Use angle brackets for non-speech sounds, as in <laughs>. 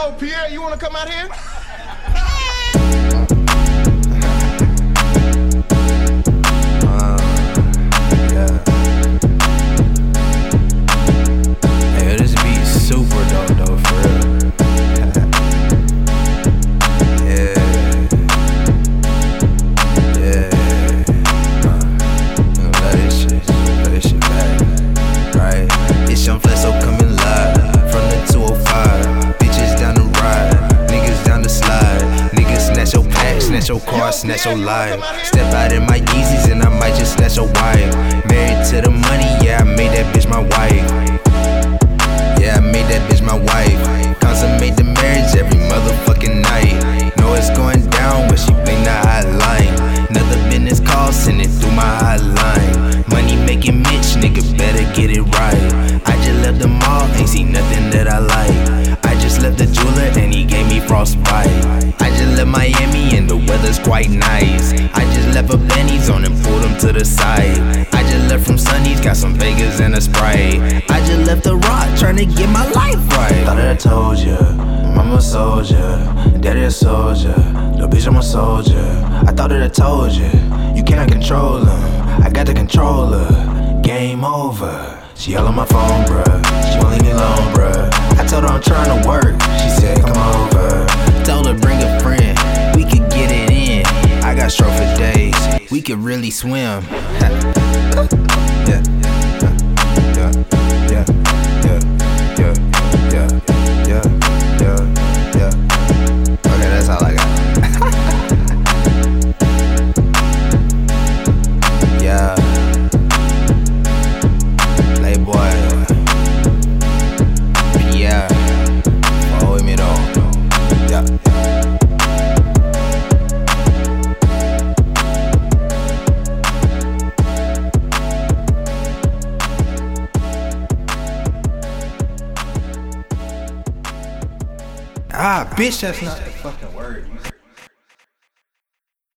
Yo, Pi'erre, you wanna come out here? Your car, snatch your life. Step out in my Yeezys and I might just snatch your wife. Married to the money, yeah, I made that bitch my wife. Yeah, I made that bitch my wife. Consummate the marriage every motherfucking night. Know it's going down when she bling the hotline. Another business call, send it through my hotline. Money making Mitch, nigga, better get it right. I just left the mall, ain't seen nothing that I like. I just left the jeweler and he gave me frostbite. I just left Miami quite nice. I just left a Benny's on and pulled him to the side. I just left from Sunny's, got some Vegas and a Sprite. I just left the rock, trying to get my life right. Thought I told ya, mama a soldier, daddy a soldier, little bitch I'm a soldier. I thought that I told ya, you cannot control him. I got the controller, game over. She all on my phone, bruh. She leave me could really swim. <laughs> yeah. Yeah. Ah, bitch, that's not the fucking word.